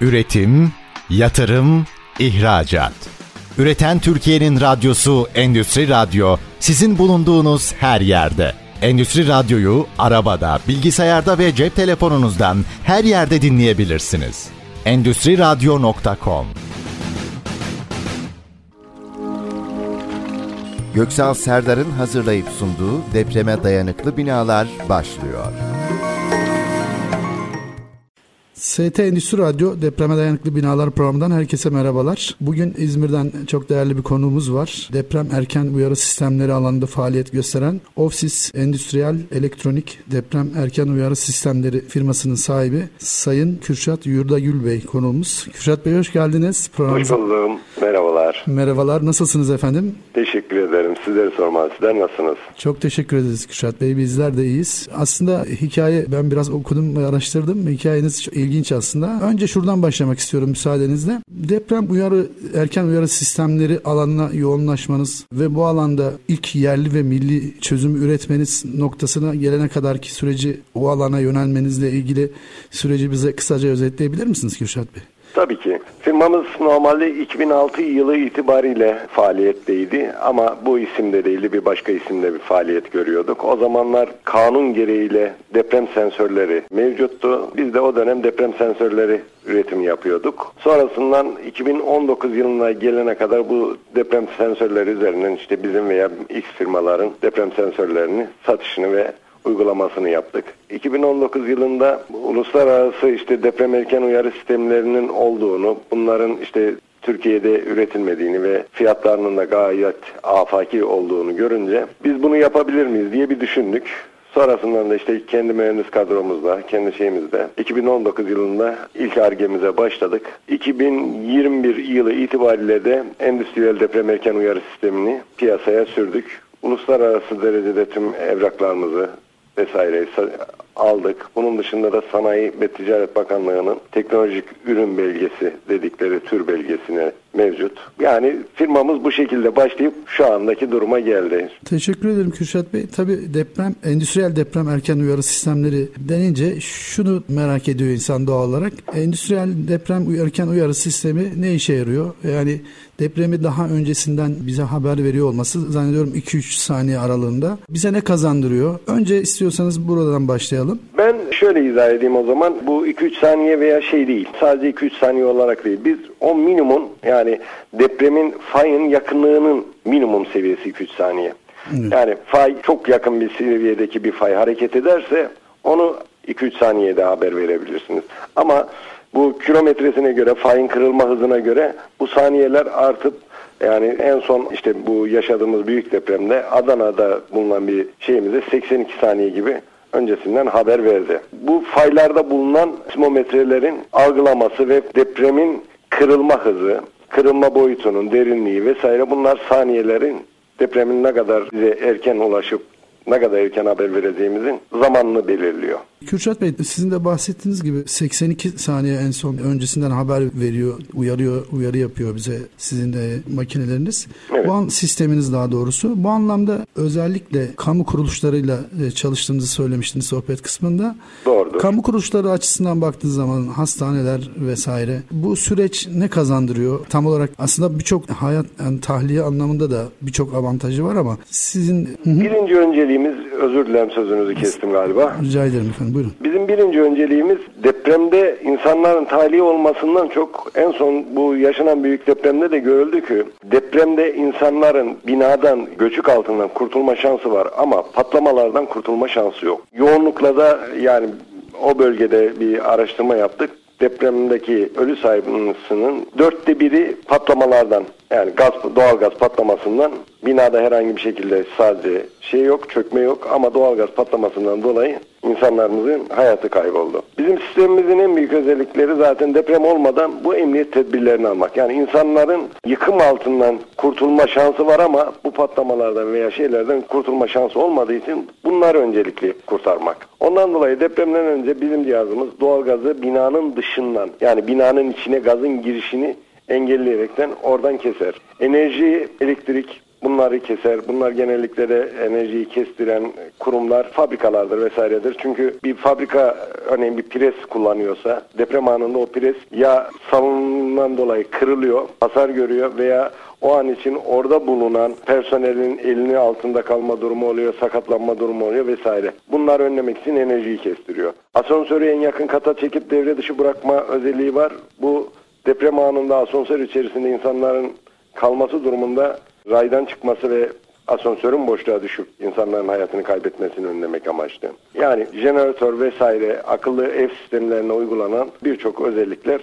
Üretim, yatırım, ihracat. Üreten Türkiye'nin radyosu Endüstri Radyo sizin bulunduğunuz her yerde. Endüstri Radyo'yu arabada, bilgisayarda ve cep telefonunuzdan her yerde dinleyebilirsiniz. Endüstri Radyo.com Göksal Serdar'ın hazırlayıp sunduğu depreme dayanıklı binalar başlıyor. ST Endüstri Radyo Depreme Dayanıklı Binalar programından herkese merhabalar. Bugün İzmir'den çok değerli bir konuğumuz var. Deprem erken uyarı sistemleri alanında faaliyet gösteren Ofsis Endüstriyel Elektronik Deprem Erken Uyarı Sistemleri firmasının sahibi Sayın Kürşat Yurdagül Bey konuğumuz. Kürşat Bey hoş geldiniz. Hoş buldum. Merhabalar. Merhabalar. Nasılsınız efendim? Teşekkür ederim. Sizleri sormalı. Sizler nasılsınız? Çok teşekkür ederiz Kürşat Bey. Bizler de iyiyiz. Aslında hikaye ben biraz okudum ve araştırdım. Hikayeniz çok ilginç aslında. Önce şuradan başlamak istiyorum müsaadenizle. Deprem uyarı, erken uyarı sistemleri alanına yoğunlaşmanız ve bu alanda ilk yerli ve milli çözüm üretmeniz noktasına gelene kadarki süreci o alana yönelmenizle ilgili süreci bize kısaca özetleyebilir misiniz Kürşat Bey? Tabii ki. Firmamız normalde 2006 yılı itibariyle faaliyetteydi ama bu isimde değildi bir başka isimde bir faaliyet görüyorduk. O zamanlar kanun gereğiyle deprem sensörleri mevcuttu. Biz de o dönem deprem sensörleri üretimi yapıyorduk. Sonrasından 2019 yılına gelene kadar bu deprem sensörleri üzerinden işte bizim veya X firmaların deprem sensörlerini satışını ve uygulamasını yaptık. 2019 yılında uluslararası işte deprem erken uyarı sistemlerinin olduğunu, bunların işte Türkiye'de üretilmediğini ve fiyatlarının da gayet afaki olduğunu görünce biz bunu yapabilir miyiz diye bir düşündük. Sonrasından da işte kendi mühendis kadromuzla, kendi şeyimizde 2019 yılında ilk argemize başladık. 2021 yılı itibariyle de endüstriyel deprem erken uyarı sistemini piyasaya sürdük. Uluslararası derecede tüm evraklarımızı vesaire aldık. Bunun dışında da Sanayi ve Ticaret Bakanlığı'nın teknolojik ürün belgesi dedikleri tür belgesine mevcut. Yani firmamız bu şekilde başlayıp şu andaki duruma geldi. Teşekkür ederim Kürşat Bey. Tabii deprem, endüstriyel deprem erken uyarı sistemleri denince şunu merak ediyor insan doğal olarak. Endüstriyel deprem erken uyarı sistemi ne işe yarıyor? Yani depremi daha öncesinden bize haber veriyor olması zannediyorum 2-3 saniye aralığında. Bize ne kazandırıyor? Önce istiyorsanız buradan başlayalım. Ben şöyle izah edeyim o zaman. Bu 2-3 saniye veya şey değil. Sadece 2-3 saniye olarak değil. Biz o minimum yani depremin fayın yakınlığının minimum seviyesi 2-3 saniye. Evet. Yani fay çok yakın bir seviyedeki bir fay hareket ederse onu 2-3 saniyede haber verebilirsiniz. Ama bu kilometresine göre, fayın kırılma hızına göre bu saniyeler artıp yani en son işte bu yaşadığımız büyük depremde Adana'da bulunan bir şeyimize 82 saniye gibi öncesinden haber verdi. Bu faylarda bulunan sismometrelerin algılaması ve depremin kırılma hızı, kırılma boyutunun derinliği vesaire bunlar saniyelerin depremin ne kadar bize erken ulaşıp ne kadar erken haber vereceğimizin zamanını belirliyor. Kürşat Bey sizin de bahsettiğiniz gibi 82 saniye en son öncesinden haber veriyor, uyarıyor, uyarı yapıyor bize sizin de makineleriniz. Evet. Bu an sisteminiz daha doğrusu. Bu anlamda özellikle kamu kuruluşlarıyla e, çalıştığınızı söylemiştiniz sohbet kısmında. Doğrudur. Kamu kuruluşları açısından baktığınız zaman hastaneler vesaire bu süreç ne kazandırıyor? Tam olarak aslında birçok hayat yani tahliye anlamında da birçok avantajı var ama sizin... Birinci önceliğimiz özür dilerim sözünüzü kestim galiba. Rica ederim efendim buyurun. Bizim birinci önceliğimiz depremde insanların tahliye olmasından çok en son bu yaşanan büyük depremde de görüldü ki depremde insanların binadan göçük altından kurtulma şansı var ama patlamalardan kurtulma şansı yok. Yoğunlukla da yani o bölgede bir araştırma yaptık depremdeki ölü sayısının dörtte biri patlamalardan yani gaz doğal gaz patlamasından binada herhangi bir şekilde sadece şey yok, çökme yok ama doğal gaz patlamasından dolayı insanlarımızın hayatı kayboldu. Bizim sistemimizin en büyük özellikleri zaten deprem olmadan bu emniyet tedbirlerini almak. Yani insanların yıkım altından kurtulma şansı var ama bu patlamalardan veya şeylerden kurtulma şansı olmadığı için bunları öncelikli kurtarmak. Ondan dolayı depremden önce bizim cihazımız doğal gazı binanın dışından yani binanın içine gazın girişini engelleyerekten oradan keser. Enerji, elektrik bunları keser. Bunlar genellikle de enerjiyi kestiren kurumlar fabrikalardır vesairedir. Çünkü bir fabrika örneğin bir pres kullanıyorsa deprem anında o pres ya salınımdan dolayı kırılıyor, hasar görüyor veya o an için orada bulunan personelin elini altında kalma durumu oluyor, sakatlanma durumu oluyor vesaire. Bunları önlemek için enerjiyi kestiriyor. Asansörü en yakın kata çekip devre dışı bırakma özelliği var. Bu deprem anında asansör içerisinde insanların kalması durumunda raydan çıkması ve asansörün boşluğa düşüp insanların hayatını kaybetmesini önlemek amaçlı. Yani jeneratör vesaire akıllı ev sistemlerine uygulanan birçok özellikler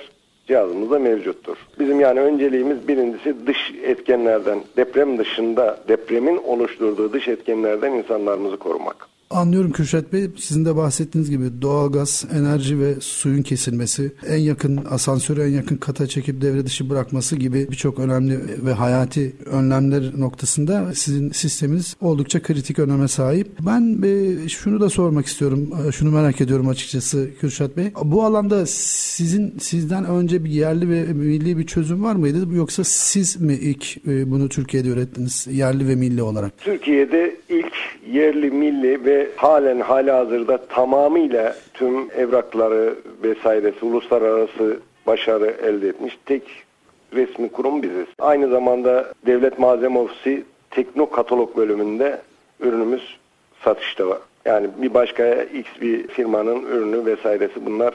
cihazımızda mevcuttur. Bizim yani önceliğimiz birincisi dış etkenlerden, deprem dışında depremin oluşturduğu dış etkenlerden insanlarımızı korumak. Anlıyorum Kürşat Bey. Sizin de bahsettiğiniz gibi doğalgaz, enerji ve suyun kesilmesi, en yakın asansörü en yakın kata çekip devre dışı bırakması gibi birçok önemli ve hayati önlemler noktasında sizin sisteminiz oldukça kritik öneme sahip. Ben e, şunu da sormak istiyorum. E, şunu merak ediyorum açıkçası Kürşat Bey. Bu alanda sizin sizden önce bir yerli ve milli bir çözüm var mıydı? Yoksa siz mi ilk e, bunu Türkiye'de ürettiniz yerli ve milli olarak? Türkiye'de ilk yerli milli ve halen hala hazırda tamamıyla tüm evrakları vesairesi uluslararası başarı elde etmiş tek resmi kurum biziz. Aynı zamanda Devlet Malzeme Ofisi Tekno Katalog bölümünde ürünümüz satışta var. Yani bir başka X bir firmanın ürünü vesairesi bunlar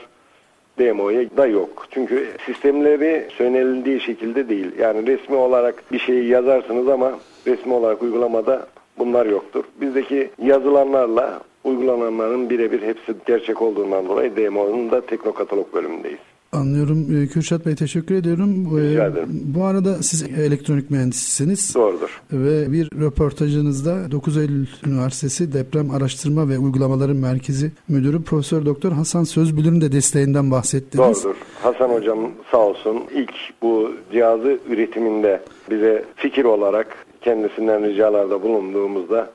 demoya da yok. Çünkü sistemleri söylenildiği şekilde değil. Yani resmi olarak bir şeyi yazarsınız ama resmi olarak uygulamada bunlar yoktur. Bizdeki yazılanlarla uygulananların birebir hepsi gerçek olduğundan dolayı DMO'nun da teknokatalog bölümündeyiz. Anlıyorum. Ee, Kürşat Bey teşekkür ediyorum. Ee, Rica ederim. Bu arada siz elektronik mühendisisiniz. Doğrudur. Ve bir röportajınızda 9 Eylül Üniversitesi Deprem Araştırma ve Uygulamaların Merkezi Müdürü Profesör Doktor Hasan Sözbülür'ün de desteğinden bahsettiniz. Doğrudur. Hasan hocam sağ olsun ilk bu cihazı üretiminde bize fikir olarak kendisinden ricalarda bulunduğumuzda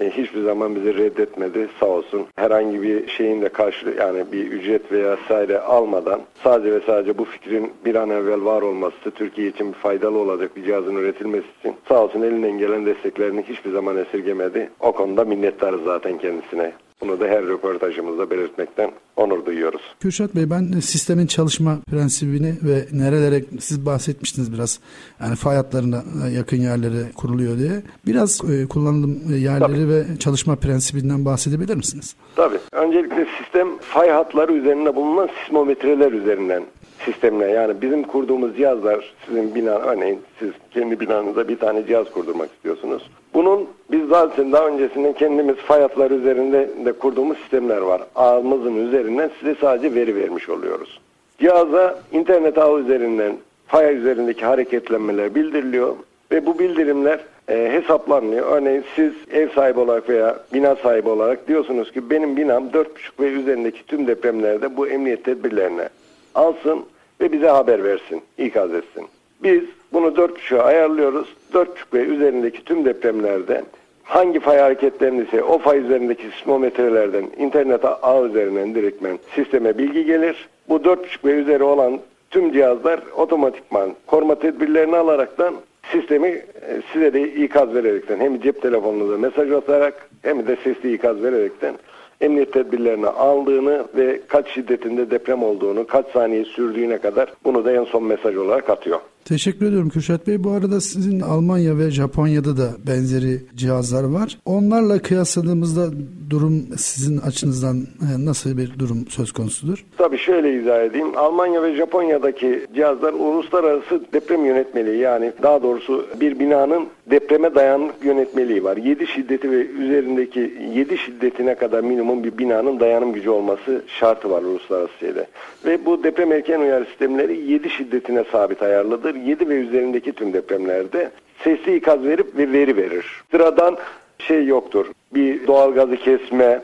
e, hiçbir zaman bizi reddetmedi sağ olsun. Herhangi bir şeyin de karşı yani bir ücret veya vesaire almadan sadece ve sadece bu fikrin bir an evvel var olması Türkiye için faydalı olacak bir cihazın üretilmesi için sağ olsun elinden gelen desteklerini hiçbir zaman esirgemedi. O konuda minnettarız zaten kendisine. Bunu da her röportajımızda belirtmekten onur duyuyoruz. Kürşat Bey ben sistemin çalışma prensibini ve nerelere siz bahsetmiştiniz biraz. Yani fay hatlarına yakın yerlere kuruluyor diye. Biraz e, kullanılım yerleri Tabii. ve çalışma prensibinden bahsedebilir misiniz? Tabii. Öncelikle sistem fay hatları üzerinde bulunan sismometreler üzerinden sistemle yani bizim kurduğumuz cihazlar sizin bina örneğin siz kendi binanızda bir tane cihaz kurdurmak istiyorsunuz. Bunun biz zaten daha öncesinde kendimiz fay hatları üzerinde de kurduğumuz sistemler var. Ağımızın üzerinden size sadece veri vermiş oluyoruz. Cihaza internet ağı üzerinden fay üzerindeki hareketlenmeler bildiriliyor ve bu bildirimler e, hesaplanmıyor. Örneğin siz ev sahibi olarak veya bina sahibi olarak diyorsunuz ki benim binam 4.5 ve üzerindeki tüm depremlerde bu emniyet tedbirlerine alsın ve bize haber versin, ikaz etsin. Biz bunu 4.5'a ayarlıyoruz. 4.5 ve üzerindeki tüm depremlerde hangi fay hareketlerindeyse o fay üzerindeki sismometrelerden internet ağ üzerinden direktmen sisteme bilgi gelir. Bu 4.5 ve üzeri olan tüm cihazlar otomatikman koruma tedbirlerini alaraktan sistemi e, size de ikaz vererekten hem cep telefonunuza mesaj atarak hem de sesli ikaz vererekten emniyet tedbirlerini aldığını ve kaç şiddetinde deprem olduğunu, kaç saniye sürdüğüne kadar bunu da en son mesaj olarak atıyor. Teşekkür ediyorum Kürşat Bey. Bu arada sizin Almanya ve Japonya'da da benzeri cihazlar var. Onlarla kıyasladığımızda durum sizin açınızdan e, nasıl bir durum söz konusudur? Tabii şöyle izah edeyim. Almanya ve Japonya'daki cihazlar uluslararası deprem yönetmeliği yani daha doğrusu bir binanın depreme dayanıklı yönetmeliği var. 7 şiddeti ve üzerindeki 7 şiddetine kadar minimum bir binanın dayanım gücü olması şartı var uluslararası şeyde. Ve bu deprem erken uyarı sistemleri 7 şiddetine sabit ayarlıdır. 7 ve üzerindeki tüm depremlerde sesli ikaz verip ve veri verir. Sıradan şey yoktur. Bir doğal gazı kesme,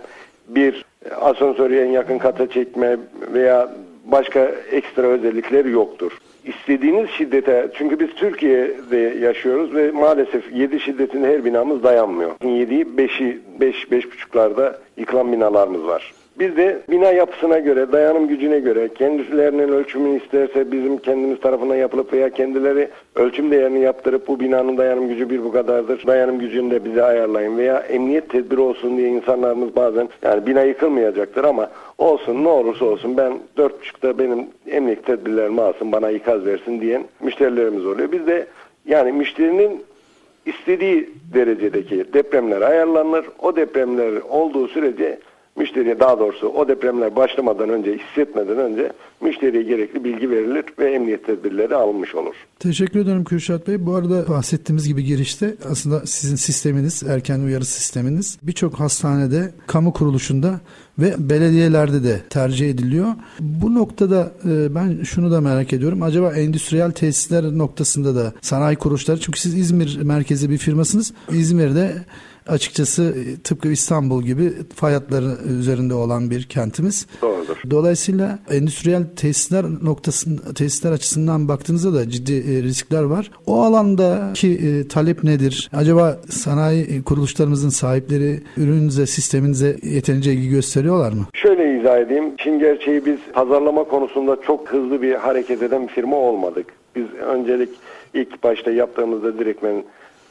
bir asansörü en yakın kata çekme veya başka ekstra özellikleri yoktur. İstediğiniz şiddete, çünkü biz Türkiye'de yaşıyoruz ve maalesef 7 şiddetinde her binamız dayanmıyor. 7'yi 5'i 5 5 buçuklarda yıkılan binalarımız var. Biz de bina yapısına göre, dayanım gücüne göre, kendilerinin ölçümünü isterse bizim kendimiz tarafından yapılıp veya kendileri ölçüm değerini yaptırıp bu binanın dayanım gücü bir bu kadardır. Dayanım gücünü de bize ayarlayın veya emniyet tedbiri olsun diye insanlarımız bazen yani bina yıkılmayacaktır ama olsun ne olursa olsun ben dört buçukta benim emniyet tedbirlerimi alsın bana ikaz versin diyen müşterilerimiz oluyor. Biz de yani müşterinin istediği derecedeki depremler ayarlanır. O depremler olduğu sürece müşteriye daha doğrusu o depremler başlamadan önce hissetmeden önce müşteriye gerekli bilgi verilir ve emniyet tedbirleri alınmış olur. Teşekkür ederim Kürşat Bey. Bu arada bahsettiğimiz gibi girişte aslında sizin sisteminiz, erken uyarı sisteminiz birçok hastanede, kamu kuruluşunda ve belediyelerde de tercih ediliyor. Bu noktada e, ben şunu da merak ediyorum. Acaba endüstriyel tesisler noktasında da sanayi kuruluşları çünkü siz İzmir merkezi bir firmasınız. İzmir'de açıkçası e, tıpkı İstanbul gibi fay hatları üzerinde olan bir kentimiz. Doğrudur. Dolayısıyla endüstriyel tesisler noktasında tesisler açısından baktığınızda da ciddi e, riskler var. O alandaki e, talep nedir? Acaba sanayi kuruluşlarımızın sahipleri ürününüze, sisteminize yeterince ilgi gösteriyorlar mı? Şöyle izah edeyim. Şimdi gerçeği biz pazarlama konusunda çok hızlı bir hareket eden firma olmadık. Biz öncelik ilk başta yaptığımızda direktmen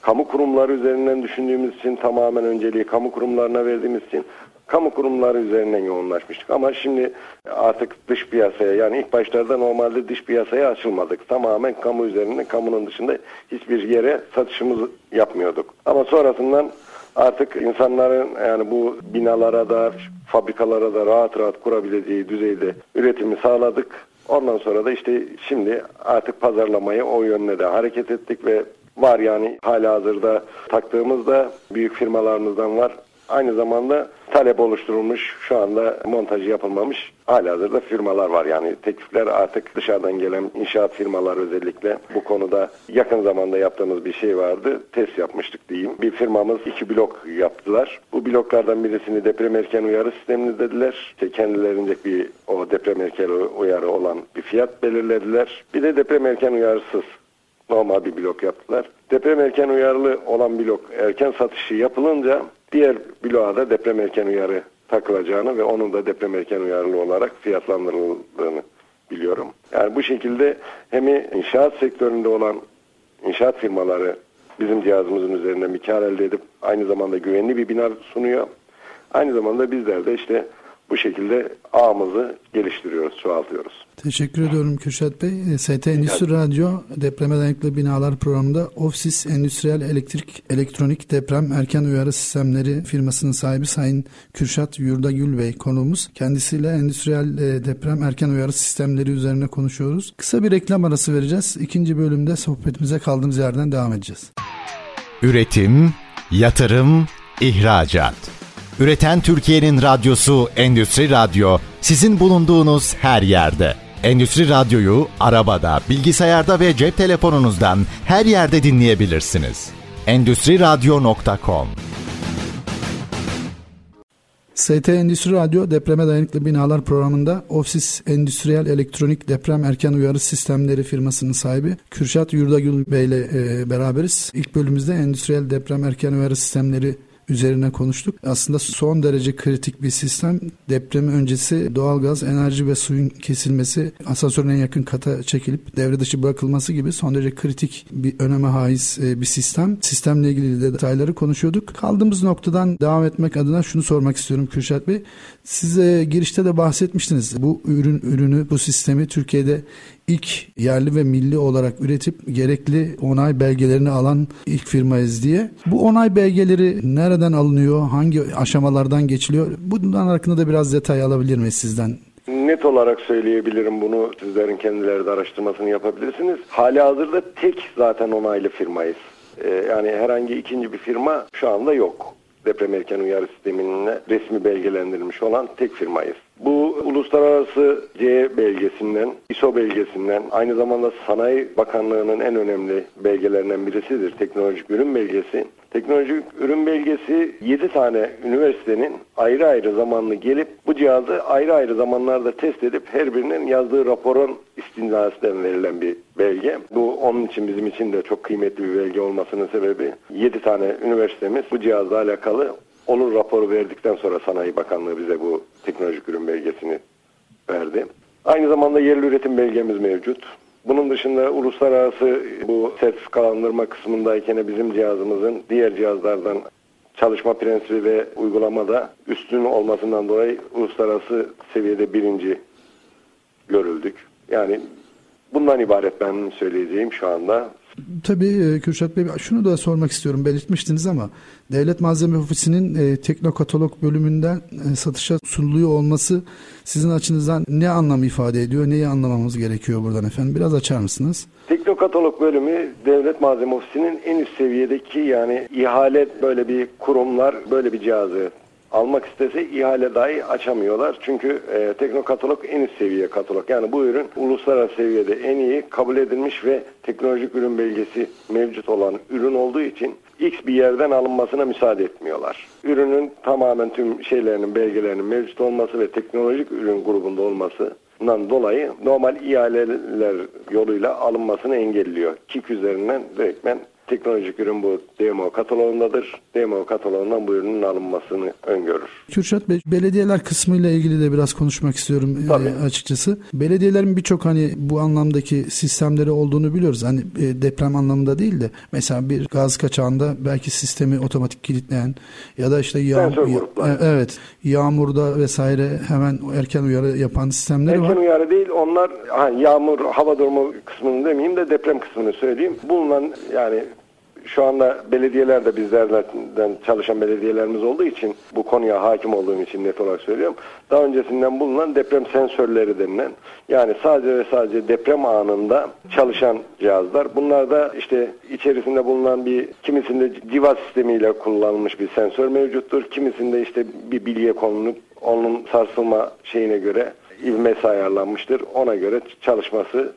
kamu kurumları üzerinden düşündüğümüz için tamamen önceliği kamu kurumlarına verdiğimiz için kamu kurumları üzerinden yoğunlaşmıştık. Ama şimdi artık dış piyasaya yani ilk başlarda normalde dış piyasaya açılmadık. Tamamen kamu üzerinden kamunun dışında hiçbir yere satışımız yapmıyorduk. Ama sonrasından artık insanların yani bu binalara da fabrikalara da rahat rahat kurabileceği düzeyde üretimi sağladık. Ondan sonra da işte şimdi artık pazarlamayı o yönde de hareket ettik ve var yani hala hazırda taktığımızda büyük firmalarımızdan var. Aynı zamanda talep oluşturulmuş şu anda montajı yapılmamış hala hazırda firmalar var. Yani teklifler artık dışarıdan gelen inşaat firmalar özellikle bu konuda yakın zamanda yaptığımız bir şey vardı. Test yapmıştık diyeyim. Bir firmamız iki blok yaptılar. Bu bloklardan birisini deprem erken uyarı sistemini dediler. İşte kendilerince bir o deprem erken uyarı olan bir fiyat belirlediler. Bir de deprem erken uyarısız normal bir blok yaptılar. Deprem erken uyarılı olan blok erken satışı yapılınca diğer bloğa da deprem erken uyarı takılacağını ve onun da deprem erken uyarılı olarak fiyatlandırıldığını biliyorum. Yani bu şekilde hem inşaat sektöründe olan inşaat firmaları bizim cihazımızın üzerinden bir kar elde edip aynı zamanda güvenli bir bina sunuyor. Aynı zamanda bizler de işte bu şekilde ağımızı geliştiriyoruz, çoğaltıyoruz. Teşekkür ediyorum Kürşat Bey. E, ST Endüstri Radyo Depreme Dayanıklı Binalar programında Ofsis Endüstriyel Elektrik Elektronik Deprem Erken Uyarı Sistemleri firmasının sahibi Sayın Kürşat Yurdagül Bey konuğumuz. Kendisiyle endüstriyel e, deprem erken uyarı sistemleri üzerine konuşuyoruz. Kısa bir reklam arası vereceğiz. İkinci bölümde sohbetimize kaldığımız yerden devam edeceğiz. Üretim, yatırım, ihracat. Üreten Türkiye'nin radyosu Endüstri Radyo sizin bulunduğunuz her yerde. Endüstri Radyo'yu arabada, bilgisayarda ve cep telefonunuzdan her yerde dinleyebilirsiniz. Endüstri Radyo.com ST Endüstri Radyo Depreme Dayanıklı Binalar programında Ofsis Endüstriyel Elektronik Deprem Erken Uyarı Sistemleri firmasının sahibi Kürşat Yurdagül Bey ile e, beraberiz. İlk bölümümüzde endüstriyel deprem erken uyarı sistemleri üzerine konuştuk. Aslında son derece kritik bir sistem. Deprem öncesi doğalgaz, enerji ve suyun kesilmesi, asansörün en yakın kata çekilip devre dışı bırakılması gibi son derece kritik bir öneme haiz e, bir sistem. Sistemle ilgili de detayları konuşuyorduk. Kaldığımız noktadan devam etmek adına şunu sormak istiyorum Kürşat Bey. Size girişte de bahsetmiştiniz. Bu ürün ürünü, bu sistemi Türkiye'de ilk yerli ve milli olarak üretip gerekli onay belgelerini alan ilk firmayız diye. Bu onay belgeleri nereden alınıyor? Hangi aşamalardan geçiliyor? Bundan hakkında da biraz detay alabilir miyiz sizden? Net olarak söyleyebilirim bunu. Sizlerin kendileri de araştırmasını yapabilirsiniz. Hali hazırda tek zaten onaylı firmayız. Ee, yani herhangi ikinci bir firma şu anda yok deprem erken uyarı sisteminin resmi belgelendirilmiş olan tek firmayız. Bu uluslararası C belgesinden, ISO belgesinden, aynı zamanda Sanayi Bakanlığı'nın en önemli belgelerinden birisidir. Teknolojik ürün belgesi. Teknolojik ürün belgesi 7 tane üniversitenin ayrı ayrı zamanlı gelip bu cihazı ayrı ayrı zamanlarda test edip her birinin yazdığı raporun istinasından verilen bir belge. Bu onun için bizim için de çok kıymetli bir belge olmasının sebebi 7 tane üniversitemiz bu cihazla alakalı olur raporu verdikten sonra Sanayi Bakanlığı bize bu teknolojik ürün belgesini verdi. Aynı zamanda yerli üretim belgemiz mevcut. Bunun dışında uluslararası bu sertifikalandırma kısmındayken bizim cihazımızın diğer cihazlardan çalışma prensibi ve uygulamada üstün olmasından dolayı uluslararası seviyede birinci görüldük. Yani bundan ibaret benim söyleyeceğim şu anda. Tabii e, Kürşat Bey şunu da sormak istiyorum belirtmiştiniz ama Devlet Malzeme Ofisi'nin e, Teknokatalog bölümünden e, satışa sunuluyor olması sizin açınızdan ne anlam ifade ediyor? Neyi anlamamız gerekiyor buradan efendim? Biraz açar mısınız? Teknokatalog bölümü Devlet Malzeme Ofisi'nin en üst seviyedeki yani ihale böyle bir kurumlar böyle bir cihazı almak istese ihale dahi açamıyorlar. Çünkü e, Teknokatalog en üst seviye katalog. Yani bu ürün uluslararası seviyede en iyi kabul edilmiş ve teknolojik ürün belgesi mevcut olan ürün olduğu için X bir yerden alınmasına müsaade etmiyorlar. Ürünün tamamen tüm şeylerinin, belgelerinin mevcut olması ve teknolojik ürün grubunda olmasından dolayı normal ihaleler yoluyla alınmasını engelliyor. KİK üzerinden direktmen teknolojik ürün bu DMO kataloğundadır. DMO kataloğundan bu ürünün alınmasını öngörür. Kürşat Bey, belediyeler kısmıyla ilgili de biraz konuşmak istiyorum e, Tabii. açıkçası. Belediyelerin birçok hani bu anlamdaki sistemleri olduğunu biliyoruz. Hani e, deprem anlamında değil de mesela bir gaz kaçağında belki sistemi otomatik kilitleyen ya da işte yağmur, ya, e, evet yağmurda vesaire hemen erken uyarı yapan sistemleri erken var. Erken uyarı değil onlar hani yağmur hava durumu kısmını demeyeyim de deprem kısmını söyleyeyim. Bulunan yani şu anda belediyeler de bizlerden çalışan belediyelerimiz olduğu için bu konuya hakim olduğum için net olarak söylüyorum. Daha öncesinden bulunan deprem sensörleri denilen yani sadece ve sadece deprem anında çalışan cihazlar. Bunlar da işte içerisinde bulunan bir kimisinde civa sistemiyle kullanılmış bir sensör mevcuttur. Kimisinde işte bir bilye konulup onun sarsılma şeyine göre ivmesi ayarlanmıştır. Ona göre çalışması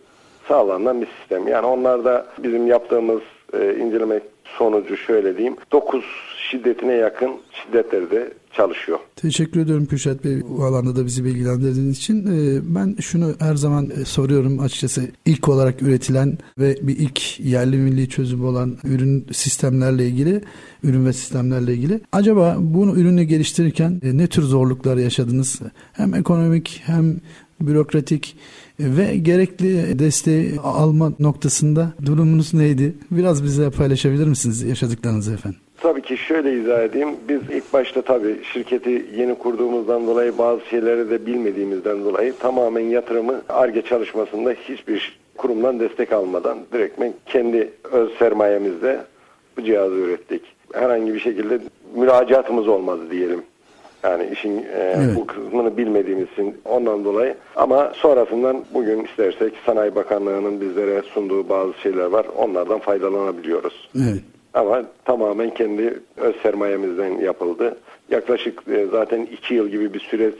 sağlanan bir sistem. Yani onlar da bizim yaptığımız e, sonucu şöyle diyeyim. 9 şiddetine yakın şiddetlerde çalışıyor. Teşekkür ediyorum Kürşat Bey bu alanda da bizi bilgilendirdiğiniz için. E, ben şunu her zaman e, soruyorum açıkçası ilk olarak üretilen ve bir ilk yerli milli çözüm olan ürün sistemlerle ilgili, ürün ve sistemlerle ilgili. Acaba bunu ürünü geliştirirken e, ne tür zorluklar yaşadınız? Hem ekonomik hem bürokratik ve gerekli desteği alma noktasında durumunuz neydi? Biraz bize paylaşabilir misiniz yaşadıklarınızı efendim? Tabii ki şöyle izah edeyim. Biz ilk başta tabii şirketi yeni kurduğumuzdan dolayı bazı şeyleri de bilmediğimizden dolayı tamamen yatırımı ARGE çalışmasında hiçbir kurumdan destek almadan direktmen kendi öz sermayemizde bu cihazı ürettik. Herhangi bir şekilde müracaatımız olmadı diyelim. Yani işin e, evet. bu kısmını bilmediğimiz için ondan dolayı. Ama sonrasından bugün istersek Sanayi Bakanlığı'nın bizlere sunduğu bazı şeyler var. Onlardan faydalanabiliyoruz. Evet. Ama tamamen kendi öz sermayemizden yapıldı. Yaklaşık e, zaten iki yıl gibi bir süreç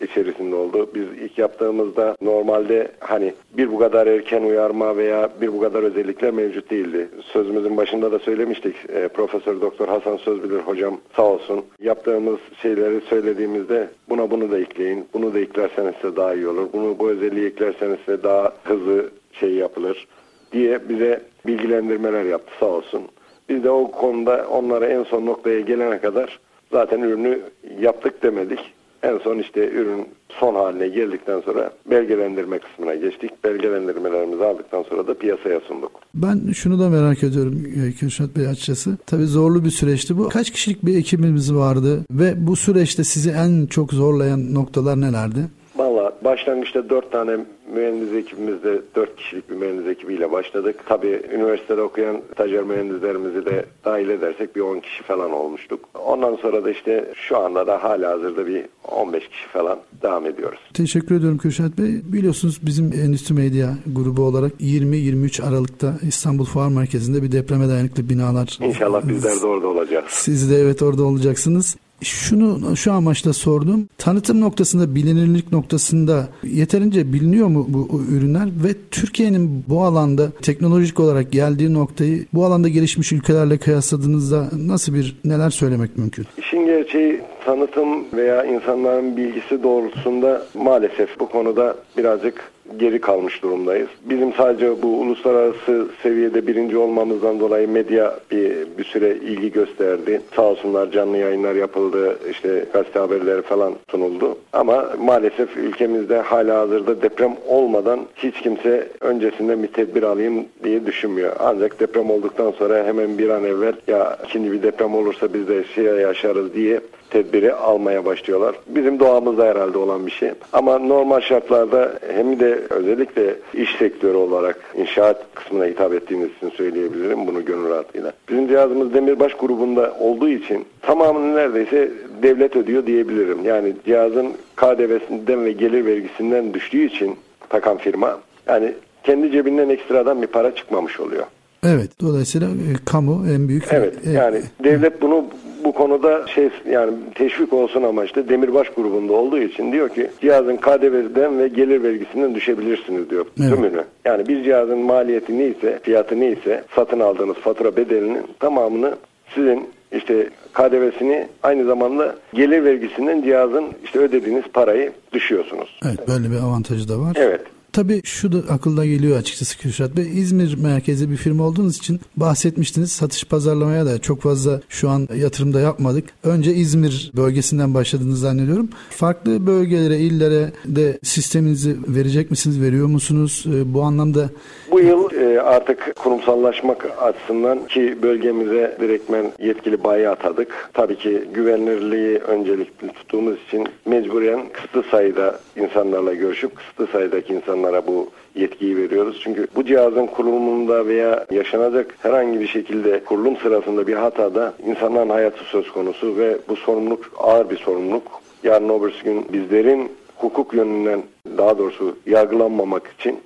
içerisinde oldu. Biz ilk yaptığımızda normalde hani bir bu kadar erken uyarma veya bir bu kadar özellikler mevcut değildi. Sözümüzün başında da söylemiştik. E, Profesör Doktor Hasan Sözbilir hocam sağ olsun. Yaptığımız şeyleri söylediğimizde buna bunu da ekleyin. Bunu da eklerseniz size daha iyi olur. Bunu bu özelliği eklerseniz size daha hızlı şey yapılır diye bize bilgilendirmeler yaptı sağ olsun. Biz de o konuda onlara en son noktaya gelene kadar zaten ürünü yaptık demedik. En son işte ürün son haline geldikten sonra belgelendirme kısmına geçtik. Belgelendirmelerimizi aldıktan sonra da piyasaya sunduk. Ben şunu da merak ediyorum e, Kürşat Bey açıkçası. Tabii zorlu bir süreçti bu. Kaç kişilik bir ekibimiz vardı ve bu süreçte sizi en çok zorlayan noktalar nelerdi? Valla başlangıçta dört tane mühendis ekibimizde dört kişilik bir mühendis ekibiyle başladık. Tabii üniversitede okuyan stajyer mühendislerimizi de dahil edersek bir 10 kişi falan olmuştuk. Ondan sonra da işte şu anda da hala hazırda bir 15 kişi falan devam ediyoruz. Teşekkür ediyorum Kürşat Bey. Biliyorsunuz bizim Endüstri Medya grubu olarak 20-23 Aralık'ta İstanbul Fuar Merkezi'nde bir depreme dayanıklı binalar. İnşallah bizler de orada olacağız. Siz de evet orada olacaksınız şunu şu amaçla sordum. Tanıtım noktasında, bilinirlik noktasında yeterince biliniyor mu bu ürünler ve Türkiye'nin bu alanda teknolojik olarak geldiği noktayı bu alanda gelişmiş ülkelerle kıyasladığınızda nasıl bir neler söylemek mümkün? İşin gerçeği tanıtım veya insanların bilgisi doğrultusunda maalesef bu konuda birazcık geri kalmış durumdayız. Bizim sadece bu uluslararası seviyede birinci olmamızdan dolayı medya bir, bir süre ilgi gösterdi. Sağ olsunlar canlı yayınlar yapıldı, işte gazete haberleri falan sunuldu. Ama maalesef ülkemizde hala hazırda deprem olmadan hiç kimse öncesinde bir tedbir alayım diye düşünmüyor. Ancak deprem olduktan sonra hemen bir an evvel ya ikinci bir deprem olursa biz de şey yaşarız diye tedbiri almaya başlıyorlar. Bizim doğamızda herhalde olan bir şey. Ama normal şartlarda hem de özellikle iş sektörü olarak inşaat kısmına hitap ettiğimiz için söyleyebilirim bunu gönül rahatlığıyla. Bizim cihazımız Demirbaş grubunda olduğu için tamamını neredeyse devlet ödüyor diyebilirim. Yani cihazın KDV'sinden ve gelir vergisinden düştüğü için takan firma yani kendi cebinden ekstradan bir para çıkmamış oluyor. Evet. Dolayısıyla e, kamu en büyük. Evet. E, yani devlet bunu bu konuda şey yani teşvik olsun amaçlı Demirbaş grubunda olduğu için diyor ki cihazın KDV'den ve gelir vergisinden düşebilirsiniz diyor evet. tümünü. Yani bir cihazın maliyeti neyse, fiyatı neyse satın aldığınız fatura bedelinin tamamını sizin işte KDV'sini aynı zamanda gelir vergisinden cihazın işte ödediğiniz parayı düşüyorsunuz. Evet böyle bir avantajı da var. Evet. Tabii şu da akılda geliyor açıkçası Kürşat Bey. İzmir merkezli bir firma olduğunuz için bahsetmiştiniz. Satış pazarlamaya da çok fazla şu an yatırımda yapmadık. Önce İzmir bölgesinden başladığını zannediyorum. Farklı bölgelere, illere de sisteminizi verecek misiniz? Veriyor musunuz? Ee, bu anlamda bu yıl e, artık kurumsallaşmak açısından ki bölgemize direktmen yetkili bayi atadık. Tabii ki güvenilirliği öncelikli tuttuğumuz için mecburen kısıtlı sayıda insanlarla görüşüp kısıtlı sayıdaki insanlara bu yetkiyi veriyoruz. Çünkü bu cihazın kurulumunda veya yaşanacak herhangi bir şekilde kurulum sırasında bir hatada insanların hayatı söz konusu ve bu sorumluluk ağır bir sorumluluk. Yarın öbür gün bizlerin hukuk yönünden daha doğrusu yargılanmamak için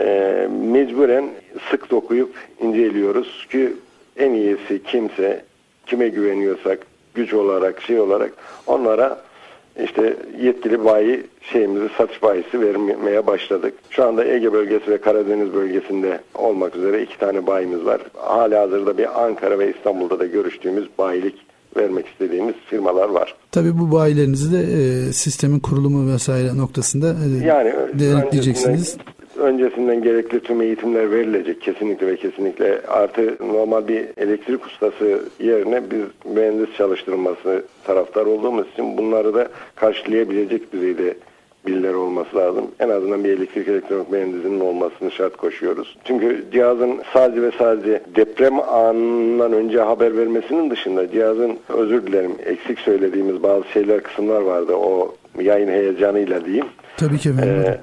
e, mecburen sık dokuyup inceliyoruz ki en iyisi kimse kime güveniyorsak güç olarak şey olarak onlara işte yetkili bayi şeyimizi satış bayisi vermeye başladık. Şu anda Ege bölgesi ve Karadeniz bölgesinde olmak üzere iki tane bayimiz var. Hala hazırda bir Ankara ve İstanbul'da da görüştüğümüz bayilik vermek istediğimiz firmalar var. Tabii bu bayilerinizi de e, sistemin kurulumu vesaire noktasında e, yani, denetleyeceksiniz öncesinden gerekli tüm eğitimler verilecek kesinlikle ve kesinlikle. Artı normal bir elektrik ustası yerine biz mühendis çalıştırılması taraftar olduğumuz için bunları da karşılayabilecek düzeyde bilgiler olması lazım. En azından bir elektrik elektronik mühendisinin olmasını şart koşuyoruz. Çünkü cihazın sadece ve sadece deprem anından önce haber vermesinin dışında cihazın özür dilerim eksik söylediğimiz bazı şeyler kısımlar vardı o yayın heyecanıyla diyeyim. Tabii ki efendim. Ee,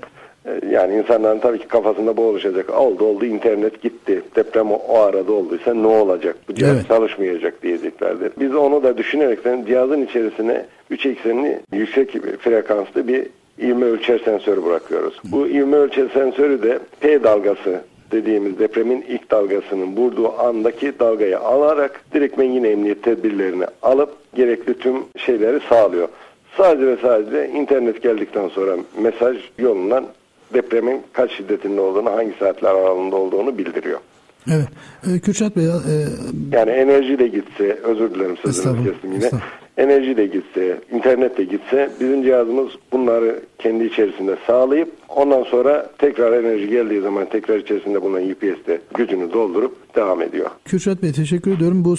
yani insanların tabii ki kafasında bu oluşacak. Oldu oldu internet gitti. Deprem o, o arada olduysa ne olacak? Bu cihaz evet. çalışmayacak diyeceklerdir. Biz onu da düşünerekten cihazın içerisine 3 eksenli yüksek frekanslı bir ivme ölçer sensörü bırakıyoruz. Bu ivme ölçer sensörü de P dalgası dediğimiz depremin ilk dalgasının vurduğu andaki dalgayı alarak direktmen yine emniyet tedbirlerini alıp gerekli tüm şeyleri sağlıyor. Sadece ve sadece internet geldikten sonra mesaj yolundan depremin kaç şiddetinde olduğunu, hangi saatler aralığında olduğunu bildiriyor. Evet. Ee, Kürşat Bey... E... Yani enerji de gitse, özür dilerim sözünü kestim yine. Enerji de gitse, internet de gitse bizim cihazımız bunları kendi içerisinde sağlayıp ondan sonra tekrar enerji geldiği zaman tekrar içerisinde bulunan UPS'te gücünü doldurup devam ediyor. Kürşat Bey teşekkür ediyorum. Bu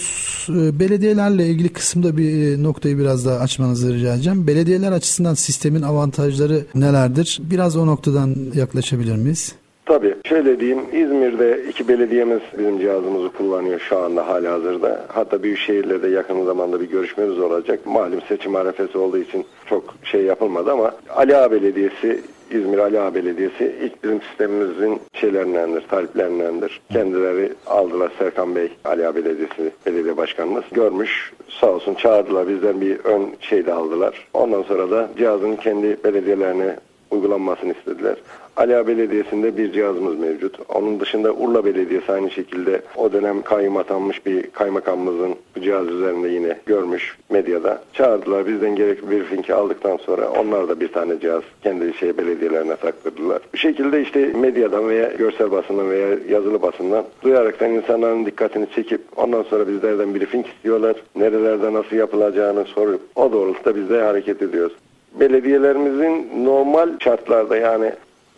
e, belediyelerle ilgili kısımda bir e, noktayı biraz daha açmanızı rica edeceğim. Belediyeler açısından sistemin avantajları nelerdir? Biraz o noktadan yaklaşabilir miyiz? Tabii. Şöyle diyeyim. İzmir'de iki belediyemiz bizim cihazımızı kullanıyor şu anda hali hazırda. Hatta büyük şehirlerde yakın zamanda bir görüşmemiz olacak. Malum seçim arefesi olduğu için çok şey yapılmadı ama Ali Ağa Belediyesi İzmir Ali Ağa Belediyesi ilk bizim sistemimizin şeylerindendir, taliplerindendir. Kendileri aldılar Serkan Bey, Ali Ağa Belediyesi Belediye Başkanımız. Görmüş, sağ olsun çağırdılar bizden bir ön şey de aldılar. Ondan sonra da cihazın kendi belediyelerine uygulanmasını istediler. Ali Belediyesi'nde bir cihazımız mevcut. Onun dışında Urla Belediyesi aynı şekilde o dönem kayyum atanmış bir kaymakamımızın bu cihaz üzerinde yine görmüş medyada. Çağırdılar bizden gerekli bir finki aldıktan sonra onlar da bir tane cihaz kendi şey belediyelerine taktırdılar. Bu şekilde işte medyadan veya görsel basından veya yazılı basından duyaraktan insanların dikkatini çekip ondan sonra bizlerden briefing istiyorlar. Nerelerde nasıl yapılacağını sorup o doğrultuda biz de hareket ediyoruz belediyelerimizin normal şartlarda yani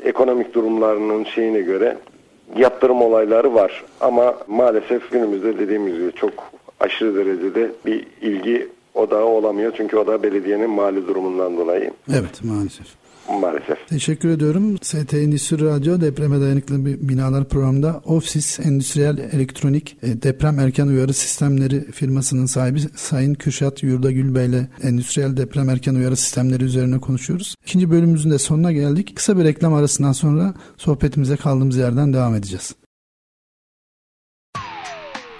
ekonomik durumlarının şeyine göre yaptırım olayları var. Ama maalesef günümüzde dediğimiz gibi çok aşırı derecede bir ilgi odağı olamıyor. Çünkü o da belediyenin mali durumundan dolayı. Evet maalesef. Maalesef. Teşekkür ediyorum. ST Endüstri Radyo depreme dayanıklı binalar programında Ofsis Endüstriyel Elektronik e, Deprem Erken Uyarı Sistemleri firmasının sahibi Sayın Kürşat Yurdagül Bey ile endüstriyel deprem erken uyarı sistemleri üzerine konuşuyoruz. İkinci bölümümüzün de sonuna geldik. Kısa bir reklam arasından sonra sohbetimize kaldığımız yerden devam edeceğiz.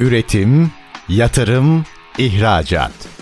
Üretim, yatırım, ihracat.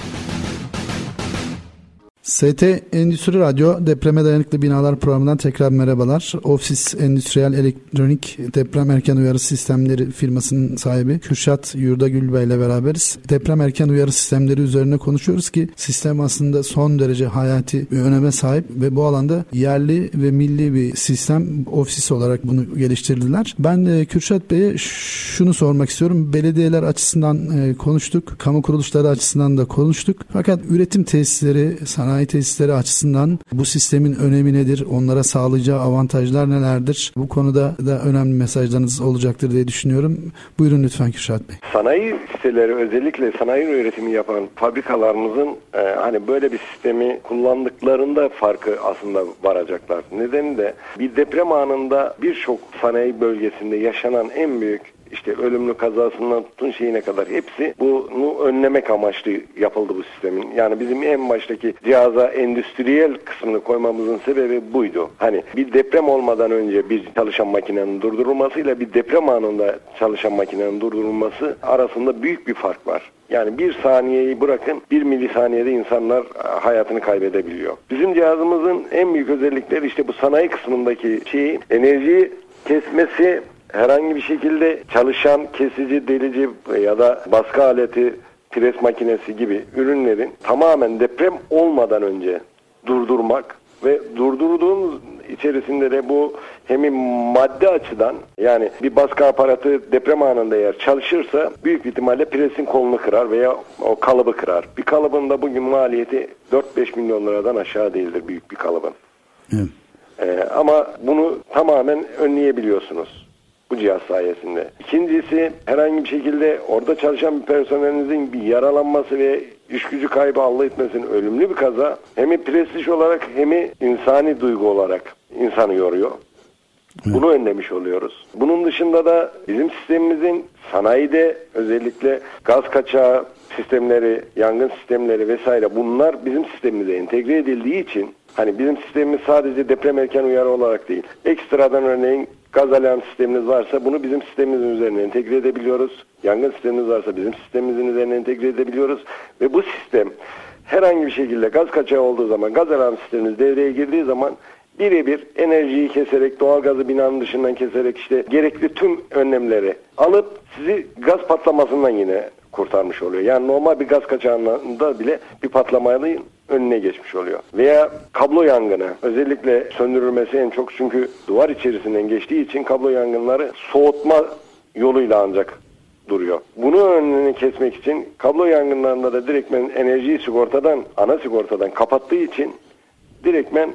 ST Endüstri Radyo Depreme Dayanıklı Binalar programından tekrar merhabalar. Ofis Endüstriyel Elektronik Deprem Erken Uyarı Sistemleri firmasının sahibi Kürşat Yurdagül Bey ile beraberiz. Deprem erken uyarı sistemleri üzerine konuşuyoruz ki sistem aslında son derece hayati bir öneme sahip ve bu alanda yerli ve milli bir sistem ofis olarak bunu geliştirdiler. Ben de Kürşat Bey'e şunu sormak istiyorum. Belediyeler açısından e, konuştuk, kamu kuruluşları açısından da konuştuk. Fakat üretim tesisleri, sanayi sanayi tesisleri açısından bu sistemin önemi nedir? Onlara sağlayacağı avantajlar nelerdir? Bu konuda da önemli mesajlarınız olacaktır diye düşünüyorum. Buyurun lütfen Kürşat Bey. Sanayi siteleri özellikle sanayi üretimi yapan fabrikalarımızın e, hani böyle bir sistemi kullandıklarında farkı aslında varacaklar. Nedeni de bir deprem anında birçok sanayi bölgesinde yaşanan en büyük işte ölümlü kazasından tutun şeyine kadar hepsi bunu önlemek amaçlı yapıldı bu sistemin. Yani bizim en baştaki cihaza endüstriyel kısmını koymamızın sebebi buydu. Hani bir deprem olmadan önce bir çalışan makinenin durdurulmasıyla bir deprem anında çalışan makinenin durdurulması arasında büyük bir fark var. Yani bir saniyeyi bırakın bir milisaniyede insanlar hayatını kaybedebiliyor. Bizim cihazımızın en büyük özellikleri işte bu sanayi kısmındaki şeyi enerjiyi kesmesi herhangi bir şekilde çalışan kesici, delici ya da baskı aleti, pres makinesi gibi ürünlerin tamamen deprem olmadan önce durdurmak ve durdurduğumuz içerisinde de bu hem madde açıdan yani bir baskı aparatı deprem anında eğer çalışırsa büyük ihtimalle presin kolunu kırar veya o kalıbı kırar. Bir kalıbın da bugün maliyeti 4-5 milyon liradan aşağı değildir büyük bir kalıbın. Evet. Ee, ama bunu tamamen önleyebiliyorsunuz bu cihaz sayesinde. İkincisi herhangi bir şekilde orada çalışan bir personelinizin bir yaralanması ve iş gücü kaybı Allah etmesin ölümlü bir kaza hem prestij olarak hem insani duygu olarak insanı yoruyor. Bunu önlemiş oluyoruz. Bunun dışında da bizim sistemimizin sanayide özellikle gaz kaçağı sistemleri, yangın sistemleri vesaire bunlar bizim sistemimize entegre edildiği için hani bizim sistemimiz sadece deprem erken uyarı olarak değil. Ekstradan örneğin Gaz alarm sisteminiz varsa bunu bizim sistemimizin üzerine entegre edebiliyoruz. Yangın sisteminiz varsa bizim sistemimizin üzerine entegre edebiliyoruz. Ve bu sistem herhangi bir şekilde gaz kaçağı olduğu zaman, gaz alarm sisteminiz devreye girdiği zaman birebir enerjiyi keserek, doğal gazı binanın dışından keserek işte gerekli tüm önlemleri alıp sizi gaz patlamasından yine kurtarmış oluyor. Yani normal bir gaz kaçağında bile bir patlamanın önüne geçmiş oluyor. Veya kablo yangını özellikle söndürülmesi en çok çünkü duvar içerisinden geçtiği için kablo yangınları soğutma yoluyla ancak duruyor. Bunu önünü kesmek için kablo yangınlarında da direktmen enerjiyi sigortadan, ana sigortadan kapattığı için direktmen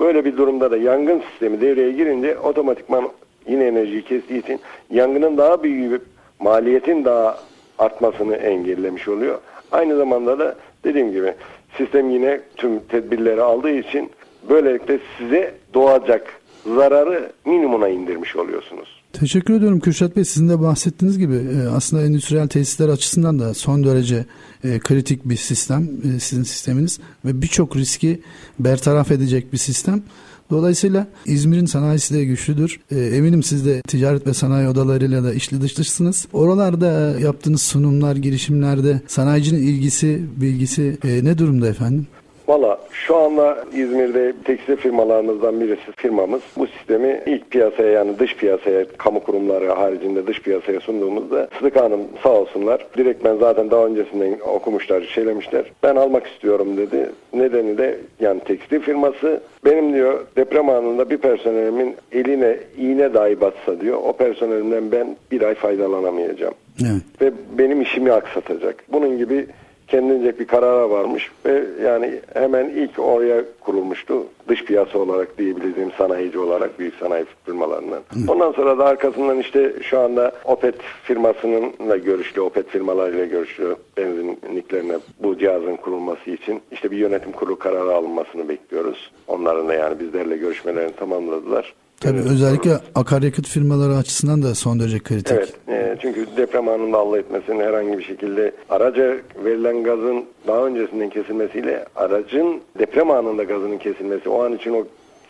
böyle bir durumda da yangın sistemi devreye girince otomatikman yine enerjiyi kestiği için yangının daha büyük maliyetin daha artmasını engellemiş oluyor. Aynı zamanda da dediğim gibi sistem yine tüm tedbirleri aldığı için böylelikle size doğacak zararı minimuma indirmiş oluyorsunuz. Teşekkür ediyorum Kürşat Bey. Sizin de bahsettiğiniz gibi e, aslında endüstriyel tesisler açısından da son derece e, kritik bir sistem e, sizin sisteminiz ve birçok riski bertaraf edecek bir sistem. Dolayısıyla İzmir'in sanayisi de güçlüdür. E, eminim siz de ticaret ve sanayi odalarıyla da işli dışlısınız. Oralarda yaptığınız sunumlar, girişimlerde sanayicinin ilgisi, bilgisi e, ne durumda efendim? Valla şu anda İzmir'de tekstil firmalarımızdan birisi firmamız. Bu sistemi ilk piyasaya yani dış piyasaya, kamu kurumları haricinde dış piyasaya sunduğumuzda Sıdık Hanım sağ olsunlar. Direkt ben zaten daha öncesinden okumuşlar, şeylemişler. Ben almak istiyorum dedi. Nedeni de yani tekstil firması benim diyor deprem anında bir personelimin eline iğne dahi batsa diyor. O personelimden ben bir ay faydalanamayacağım. Evet. Ve benim işimi aksatacak. Bunun gibi kendince bir karara varmış ve yani hemen ilk oraya kurulmuştu. Dış piyasa olarak diyebileceğim sanayici olarak büyük sanayi firmalarından. Ondan sonra da arkasından işte şu anda Opet firmasınınla görüştü. Opet firmalarıyla görüştü benzinliklerine bu cihazın kurulması için. işte bir yönetim kurulu kararı alınmasını bekliyoruz. Onların da yani bizlerle görüşmelerini tamamladılar. Tabii özellikle akaryakıt firmaları açısından da son derece kritik. Evet. E, çünkü deprem anında Allah etmesin herhangi bir şekilde araca verilen gazın daha öncesinden kesilmesiyle aracın deprem anında gazının kesilmesi o an için o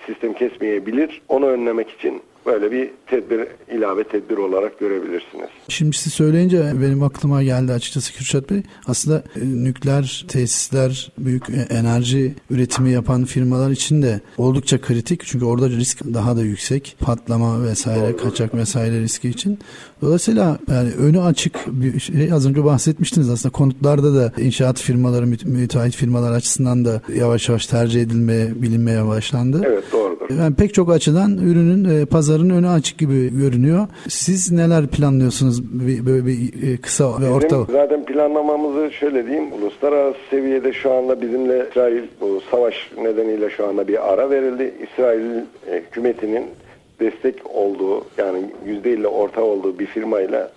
sistem kesmeyebilir. Onu önlemek için böyle bir tedbir ilave tedbir olarak görebilirsiniz. Şimdi siz söyleyince benim aklıma geldi açıkçası Kürşat Bey. Aslında e, nükleer tesisler, büyük e, enerji üretimi yapan firmalar için de oldukça kritik. Çünkü orada risk daha da yüksek. Patlama vesaire, Doğru. kaçak vesaire riski için. Dolayısıyla yani önü açık bir şey az önce bahsetmiştiniz aslında konutlarda da inşaat firmaları, müteahhit firmalar açısından da yavaş yavaş tercih edilmeye, bilinmeye başlandı. Evet doğrudur. Yani pek çok açıdan ürünün e, pazarın önü açık gibi görünüyor. Siz neler planlıyorsunuz bir, böyle bir e, kısa ve Bizim orta? Zaten planlamamızı şöyle diyeyim. Uluslararası seviyede şu anda bizimle İsrail bu savaş nedeniyle şu anda bir ara verildi. İsrail e, hükümetinin destek olduğu yani yüzde ile orta olduğu bir firmayla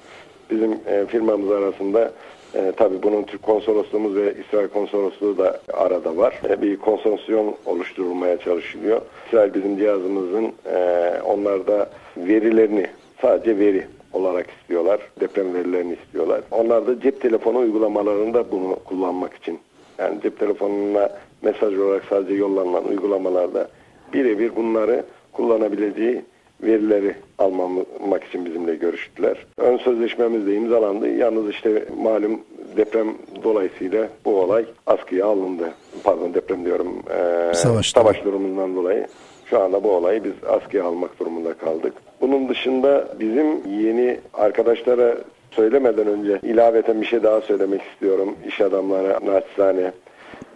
bizim e, firmamız arasında e, tabii bunun Türk konsolosluğumuz ve İsrail konsolosluğu da arada var. E, bir konsorsiyum oluşturulmaya çalışılıyor. İsrail bizim cihazımızın e, onlarda verilerini sadece veri olarak istiyorlar. Deprem verilerini istiyorlar. Onlar da cep telefonu uygulamalarında bunu kullanmak için. Yani cep telefonuna mesaj olarak sadece yollanan uygulamalarda birebir bunları kullanabileceği verileri almamak için bizimle görüştüler. Ön sözleşmemiz de imzalandı. Yalnız işte malum deprem dolayısıyla bu olay askıya alındı. Pardon deprem diyorum. E, savaş, savaş durumundan dolayı. Şu anda bu olayı biz askıya almak durumunda kaldık. Bunun dışında bizim yeni arkadaşlara söylemeden önce ilaveten bir şey daha söylemek istiyorum. İş adamlara naçizane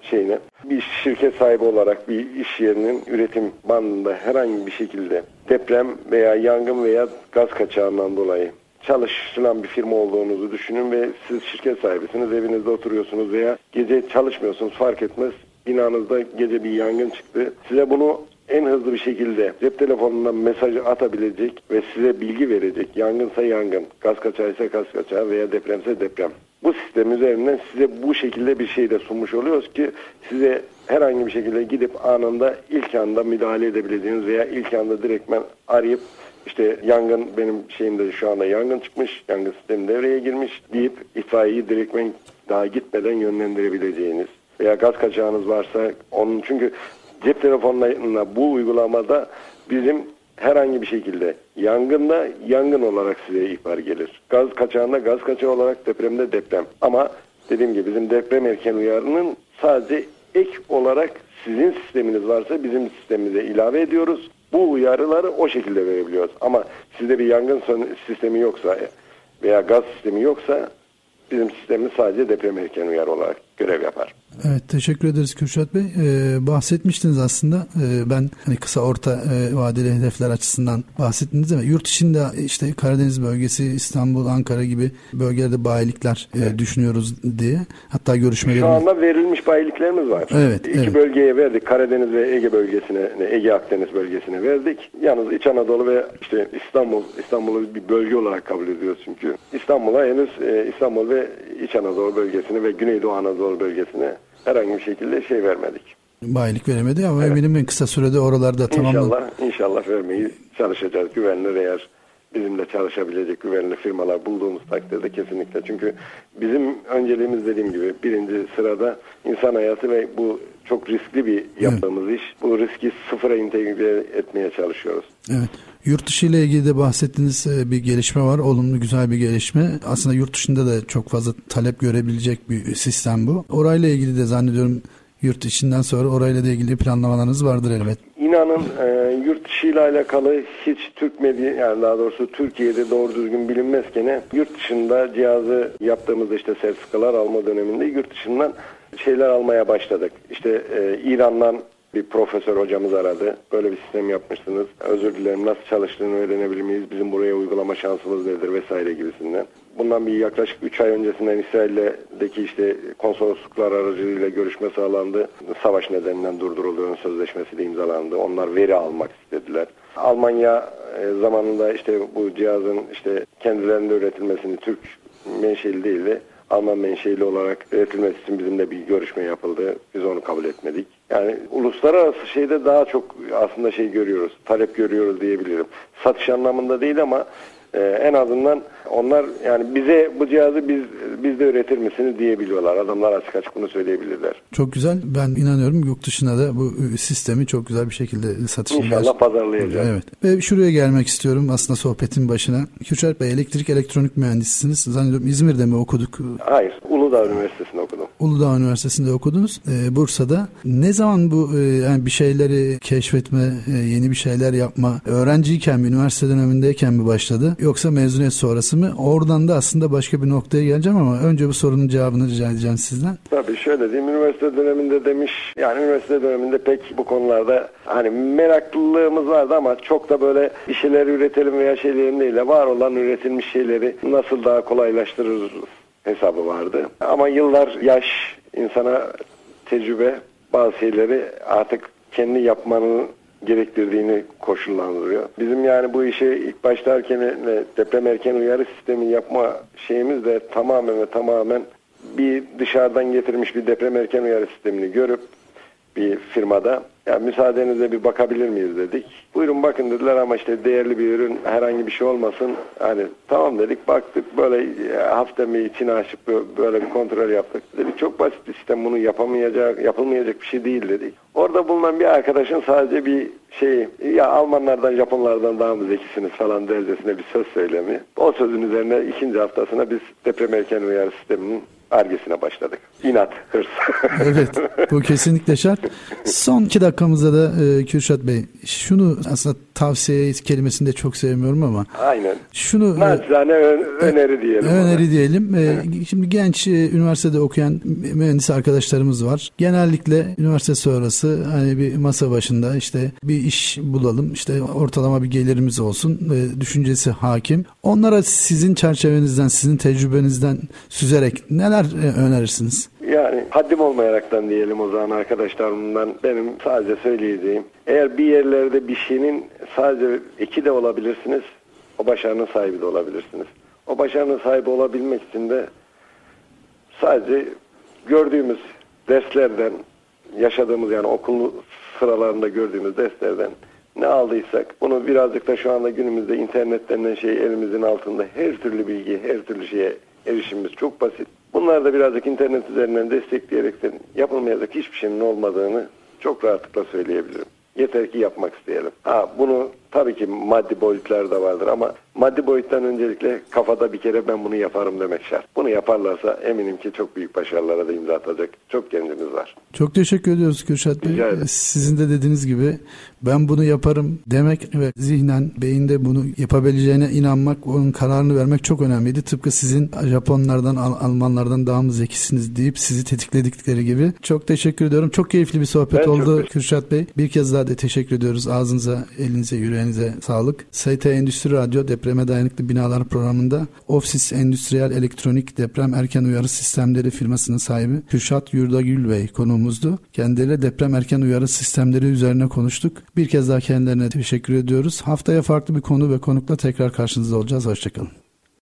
şeyine bir şirket sahibi olarak bir iş yerinin üretim bandında herhangi bir şekilde deprem veya yangın veya gaz kaçağından dolayı çalışılan bir firma olduğunuzu düşünün ve siz şirket sahibisiniz, evinizde oturuyorsunuz veya gece çalışmıyorsunuz fark etmez. Binanızda gece bir yangın çıktı. Size bunu en hızlı bir şekilde cep telefonundan mesaj atabilecek ve size bilgi verecek. Yangınsa yangın, gaz kaçağıysa gaz kaçağı veya depremse deprem. Bu sistem üzerinden size bu şekilde bir şey de sunmuş oluyoruz ki size herhangi bir şekilde gidip anında ilk anda müdahale edebileceğiniz veya ilk anda direktmen arayıp işte yangın benim şeyimde şu anda yangın çıkmış, yangın sistemi devreye girmiş deyip itfaiyeyi direktmen daha gitmeden yönlendirebileceğiniz veya gaz kaçağınız varsa onun çünkü cep telefonlarına bu uygulamada bizim herhangi bir şekilde yangında yangın olarak size ihbar gelir. Gaz kaçağında gaz kaçağı olarak depremde deprem. Ama dediğim gibi bizim deprem erken uyarının sadece ek olarak sizin sisteminiz varsa bizim sistemimize ilave ediyoruz. Bu uyarıları o şekilde verebiliyoruz. Ama sizde bir yangın sistemi yoksa veya gaz sistemi yoksa bizim sistemimiz sadece deprem erken uyarı olarak görev yapar. Evet teşekkür ederiz Kürşat Bey. Ee, bahsetmiştiniz aslında. Ee, ben hani kısa orta e, vadeli hedefler açısından bahsettiniz ama yurt içinde işte Karadeniz bölgesi, İstanbul, Ankara gibi bölgelerde bayilikler e, düşünüyoruz diye. Hatta görüşmelerimiz... Şu anda verilmiş bayiliklerimiz var. Evet. İki evet. bölgeye verdik. Karadeniz ve Ege bölgesine, Ege Akdeniz bölgesine verdik. Yalnız İç Anadolu ve işte İstanbul, İstanbul'u bir bölge olarak kabul ediyoruz çünkü. İstanbul'a henüz e, İstanbul ve İç Anadolu bölgesine ve Güneydoğu Anadolu bölgesine herhangi bir şekilde şey vermedik. Bayilik veremedi ama evet. eminim kısa sürede oralarda tamamlanır. İnşallah, inşallah vermeyi çalışacağız güvenilir eğer bizimle çalışabilecek güvenli firmalar bulduğumuz takdirde kesinlikle. Çünkü bizim önceliğimiz dediğim gibi birinci sırada insan hayatı ve bu çok riskli bir yaptığımız evet. iş. Bu riski sıfıra entegre etmeye çalışıyoruz. Evet. Yurt dışı ile ilgili de bahsettiğiniz e, bir gelişme var. Olumlu güzel bir gelişme. Aslında yurt dışında da çok fazla talep görebilecek bir sistem bu. Orayla ilgili de zannediyorum yurt içinden sonra orayla da ilgili planlamalarınız vardır elbet. İnanın e, yurt dışı ile alakalı hiç Türk medya yani daha doğrusu Türkiye'de doğru düzgün bilinmezken yurt dışında cihazı yaptığımızda işte sertifikalar alma döneminde yurt dışından şeyler almaya başladık. İşte e, İran'dan bir profesör hocamız aradı. Böyle bir sistem yapmışsınız. Özür dilerim nasıl çalıştığını öğrenebilir miyiz? Bizim buraya uygulama şansımız nedir vesaire gibisinden. Bundan bir yaklaşık 3 ay öncesinden İsrail'deki işte konsolosluklar aracılığıyla görüşme sağlandı. Savaş nedeninden durduruluyor sözleşmesi de imzalandı. Onlar veri almak istediler. Almanya e, zamanında işte bu cihazın işte kendilerinde üretilmesini Türk menşeli değil de Alman menşeli olarak üretilmesi için bizimle bir görüşme yapıldı. Biz onu kabul etmedik. Yani uluslararası şeyde daha çok aslında şey görüyoruz, talep görüyoruz diyebilirim. Satış anlamında değil ama e, en azından onlar yani bize bu cihazı biz bizde üretir misiniz diyebiliyorlar. Adamlar açık açık bunu söyleyebilirler. Çok güzel. Ben inanıyorum yurt dışına da bu sistemi çok güzel bir şekilde satışını İnşallah pazarlayacağız. Evet. Ve şuraya gelmek istiyorum aslında sohbetin başına. Kürşat Bey elektrik elektronik mühendisisiniz. Zannediyorum İzmir'de mi okuduk? Hayır. Uludağ Üniversitesi'nde okudum. Uludağ Üniversitesi'nde okudunuz. Ee, Bursa'da. Ne zaman bu e, yani bir şeyleri keşfetme, e, yeni bir şeyler yapma öğrenciyken mi, üniversite dönemindeyken mi başladı? Yoksa mezuniyet sonrası mı? Oradan da aslında başka bir noktaya geleceğim ama önce bu sorunun cevabını rica edeceğim sizden. Tabii şöyle diyeyim. Üniversite döneminde demiş yani üniversite döneminde pek bu konularda hani meraklılığımız vardı ama çok da böyle bir şeyler üretelim veya şeylerin değil de var olan üretilmiş şeyleri nasıl daha kolaylaştırırız hesabı vardı. Ama yıllar, yaş, insana tecrübe bazı şeyleri artık kendi yapmanın gerektirdiğini koşullandırıyor. Bizim yani bu işe ilk başlarken deprem erken uyarı sistemi yapma şeyimiz de tamamen ve tamamen bir dışarıdan getirmiş bir deprem erken uyarı sistemini görüp bir firmada ya müsaadenizle bir bakabilir miyiz dedik. Buyurun bakın dediler ama işte değerli bir ürün herhangi bir şey olmasın. Hani tamam dedik baktık böyle e, hafta bir içine açıp böyle bir kontrol yaptık. Dedik çok basit bir sistem bunu yapamayacak, yapılmayacak bir şey değil dedik. Orada bulunan bir arkadaşın sadece bir şey ya Almanlardan Japonlardan daha mı zekisiniz falan dercesine bir söz söylemi. O sözün üzerine ikinci haftasına biz deprem erken uyarı sisteminin argesine başladık. İnat, hırs. evet, bu kesinlikle şart. Son iki dakikamızda da e, Kürşat Bey, şunu aslında tavsiye kelimesini de çok sevmiyorum ama. Aynen. Şunu e, Naçizane ön, öneri diyelim. Öneri ona. diyelim. E, şimdi genç e, üniversitede okuyan mühendis arkadaşlarımız var. Genellikle üniversite sonrası hani bir masa başında işte bir iş bulalım, işte ortalama bir gelirimiz olsun e, düşüncesi hakim. Onlara sizin çerçevenizden, sizin tecrübenizden süzerek neler e, önerirsiniz? Yani haddim olmayaraktan diyelim o zaman arkadaşlarımdan benim sadece söyleyeceğim. Eğer bir yerlerde bir şeyin sadece iki de olabilirsiniz, o başarının sahibi de olabilirsiniz. O başarının sahibi olabilmek için de sadece gördüğümüz derslerden, yaşadığımız yani okul sıralarında gördüğümüz derslerden ne aldıysak bunu birazcık da şu anda günümüzde internet denilen şey elimizin altında her türlü bilgi, her türlü şeye erişimimiz çok basit. Bunlar da birazcık internet üzerinden destekleyerekten yapılmayacak hiçbir şeyin olmadığını çok rahatlıkla söyleyebilirim. Yeter ki yapmak isteyelim. Ha bunu tabii ki maddi boyutlar da vardır ama maddi boyuttan öncelikle kafada bir kere ben bunu yaparım demek şart. Bunu yaparlarsa eminim ki çok büyük başarılara da imza atacak çok gencimiz var. Çok teşekkür ediyoruz Kürşat Bey. Sizin de dediğiniz gibi ben bunu yaparım demek ve zihnen beyinde bunu yapabileceğine inanmak, onun kararını vermek çok önemliydi. Tıpkı sizin Japonlardan, Almanlardan daha mı zekisiniz deyip sizi tetikledikleri gibi. Çok teşekkür ediyorum. Çok keyifli bir sohbet ben oldu Kürşat Bey. Bir kez daha da teşekkür ediyoruz. Ağzınıza, elinize, yüreğinize sağlık. ST Endüstri Radyo Depreme Dayanıklı Binalar programında Ofsis Endüstriyel Elektronik Deprem Erken Uyarı Sistemleri firmasının sahibi Kürşat Yurdagül Bey konuğumuzdu. Kendileriyle deprem erken uyarı sistemleri üzerine konuştuk. Bir kez daha kendilerine teşekkür ediyoruz. Haftaya farklı bir konu ve konukla tekrar karşınızda olacağız. Hoşçakalın.